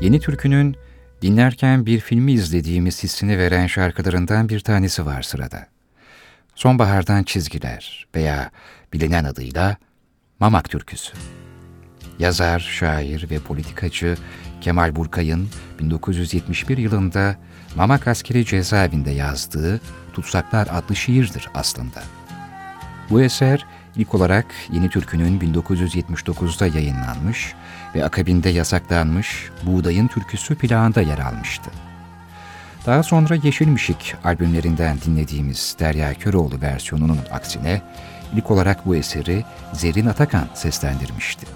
Yeni Türkü'nün dinlerken bir filmi izlediğimiz hissini veren şarkılarından bir tanesi var sırada. Sonbahardan Çizgiler veya bilinen adıyla Mamak Türküsü. Yazar, şair ve politikacı Kemal Burkay'ın 1971 yılında Mamak Askeri Cezaevinde yazdığı Tutsaklar adlı şiirdir aslında. Bu eser ilk olarak Yeni Türkü'nün 1979'da yayınlanmış ve akabinde yasaklanmış Buğdayın Türküsü plağında yer almıştı. Daha sonra Yeşilmişik albümlerinden dinlediğimiz Derya Köroğlu versiyonunun aksine ilk olarak bu eseri Zerin Atakan seslendirmişti.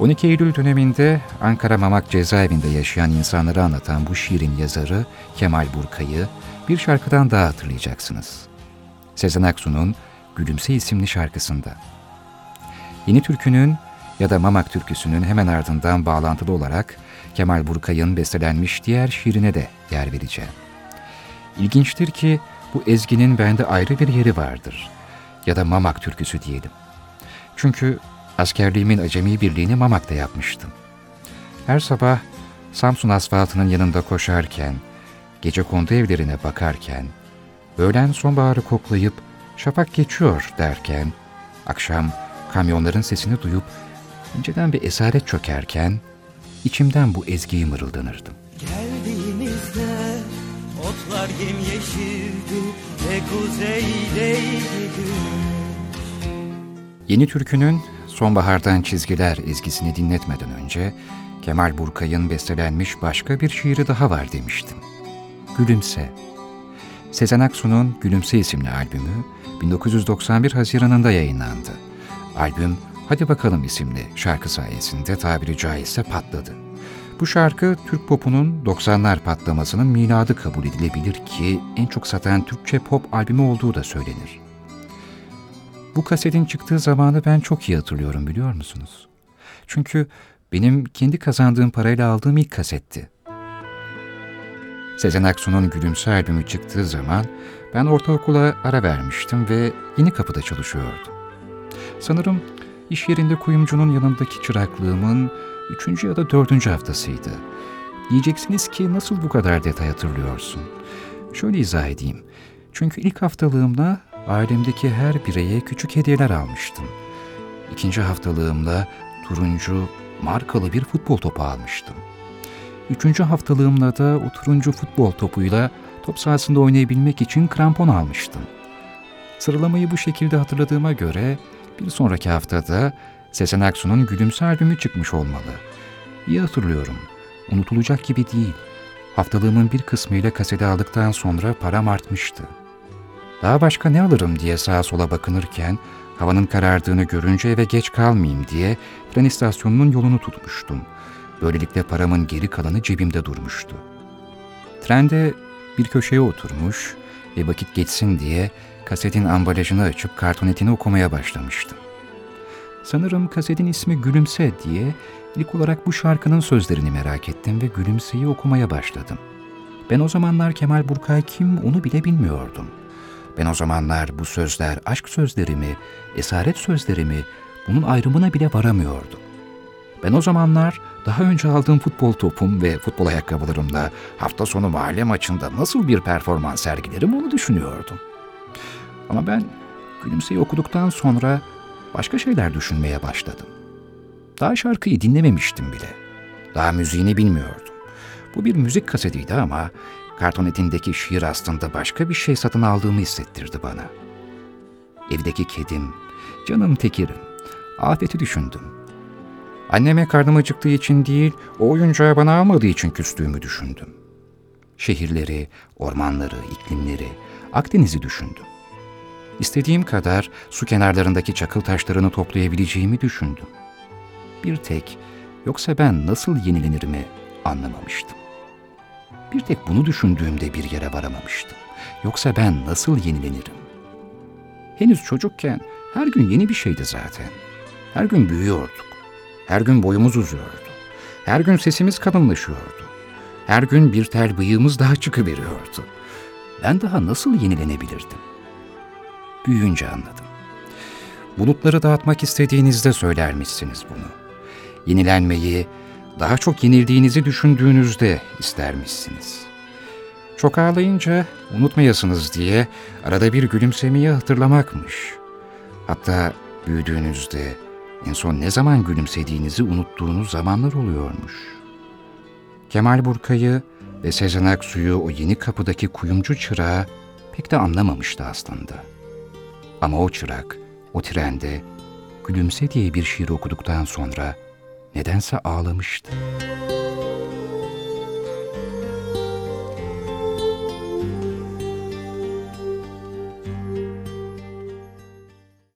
12 Eylül döneminde Ankara Mamak cezaevinde yaşayan insanları anlatan bu şiirin yazarı Kemal Burkay'ı bir şarkıdan daha hatırlayacaksınız. Sezen Aksu'nun Gülümse isimli şarkısında. Yeni türkünün ya da Mamak türküsünün hemen ardından bağlantılı olarak Kemal Burkay'ın bestelenmiş diğer şiirine de yer vereceğim. İlginçtir ki bu ezginin bende ayrı bir yeri vardır. Ya da Mamak türküsü diyelim. Çünkü askerliğimin acemi birliğini Mamak'ta yapmıştım. Her sabah Samsun asfaltının yanında koşarken, gece kondu evlerine bakarken, öğlen sonbaharı koklayıp şafak geçiyor derken, akşam kamyonların sesini duyup inceden bir esaret çökerken, içimden bu ezgiyi mırıldanırdım. Geldiğimizde otlar yemyeşildi ve kuzeydeydi Yeni türkünün Sonbahardan Çizgiler ezgisini dinletmeden önce Kemal Burkay'ın bestelenmiş başka bir şiiri daha var demiştim. Gülümse. Sezen Aksu'nun Gülümse isimli albümü 1991 Haziran'ında yayınlandı. Albüm Hadi Bakalım isimli şarkı sayesinde tabiri caizse patladı. Bu şarkı Türk popunun 90'lar patlamasının minadı kabul edilebilir ki en çok satan Türkçe pop albümü olduğu da söylenir. Bu kasetin çıktığı zamanı ben çok iyi hatırlıyorum biliyor musunuz? Çünkü benim kendi kazandığım parayla aldığım ilk kasetti. Sezen Aksu'nun Gülümse albümü çıktığı zaman ben ortaokula ara vermiştim ve yeni kapıda çalışıyordum. Sanırım iş yerinde kuyumcunun yanındaki çıraklığımın üçüncü ya da dördüncü haftasıydı. Diyeceksiniz ki nasıl bu kadar detay hatırlıyorsun? Şöyle izah edeyim. Çünkü ilk haftalığımda ailemdeki her bireye küçük hediyeler almıştım. İkinci haftalığımda turuncu, markalı bir futbol topu almıştım. Üçüncü haftalığımda da o turuncu futbol topuyla top sahasında oynayabilmek için krampon almıştım. Sıralamayı bu şekilde hatırladığıma göre bir sonraki haftada Sezen Aksu'nun Gülümse albümü çıkmış olmalı. İyi hatırlıyorum. Unutulacak gibi değil. Haftalığımın bir kısmıyla kaseti aldıktan sonra param artmıştı. Daha başka ne alırım diye sağa sola bakınırken havanın karardığını görünce eve geç kalmayayım diye tren istasyonunun yolunu tutmuştum. Böylelikle paramın geri kalanı cebimde durmuştu. Trende bir köşeye oturmuş ve vakit geçsin diye kasetin ambalajını açıp kartonetini okumaya başlamıştım. Sanırım kasetin ismi Gülümse diye ilk olarak bu şarkının sözlerini merak ettim ve Gülümse'yi okumaya başladım. Ben o zamanlar Kemal Burkay kim onu bile bilmiyordum. Ben o zamanlar bu sözler aşk sözleri mi, esaret sözleri mi bunun ayrımına bile varamıyordum. Ben o zamanlar daha önce aldığım futbol topum ve futbol ayakkabılarımla hafta sonu mahalle maçında nasıl bir performans sergilerim onu düşünüyordum. Ama ben Gülümse'yi okuduktan sonra başka şeyler düşünmeye başladım. Daha şarkıyı dinlememiştim bile. Daha müziğini bilmiyordum. Bu bir müzik kasetiydi ama kartonetindeki şiir aslında başka bir şey satın aldığımı hissettirdi bana. Evdeki kedim, canım tekirim, afeti düşündüm. Anneme karnım acıktığı için değil, o oyuncağı bana almadığı için küstüğümü düşündüm. Şehirleri, ormanları, iklimleri, Akdeniz'i düşündüm. İstediğim kadar su kenarlarındaki çakıl taşlarını toplayabileceğimi düşündüm. Bir tek, yoksa ben nasıl yenilenirimi anlamamıştım. Bir tek bunu düşündüğümde bir yere varamamıştım. Yoksa ben nasıl yenilenirim? Henüz çocukken her gün yeni bir şeydi zaten. Her gün büyüyorduk. Her gün boyumuz uzuyordu. Her gün sesimiz kalınlaşıyordu. Her gün bir tel bıyığımız daha çıkıveriyordu. Ben daha nasıl yenilenebilirdim? Büyüyünce anladım. Bulutları dağıtmak istediğinizde söylermişsiniz bunu. Yenilenmeyi, daha çok yenildiğinizi düşündüğünüzde istermişsiniz. Çok ağlayınca unutmayasınız diye arada bir gülümsemeyi hatırlamakmış. Hatta büyüdüğünüzde en son ne zaman gülümsediğinizi unuttuğunuz zamanlar oluyormuş. Kemal Burkay'ı ve Sezen Aksu'yu o yeni kapıdaki kuyumcu çırağı pek de anlamamıştı aslında. Ama o çırak, o trende Gülümse diye bir şiir okuduktan sonra nedense ağlamıştı.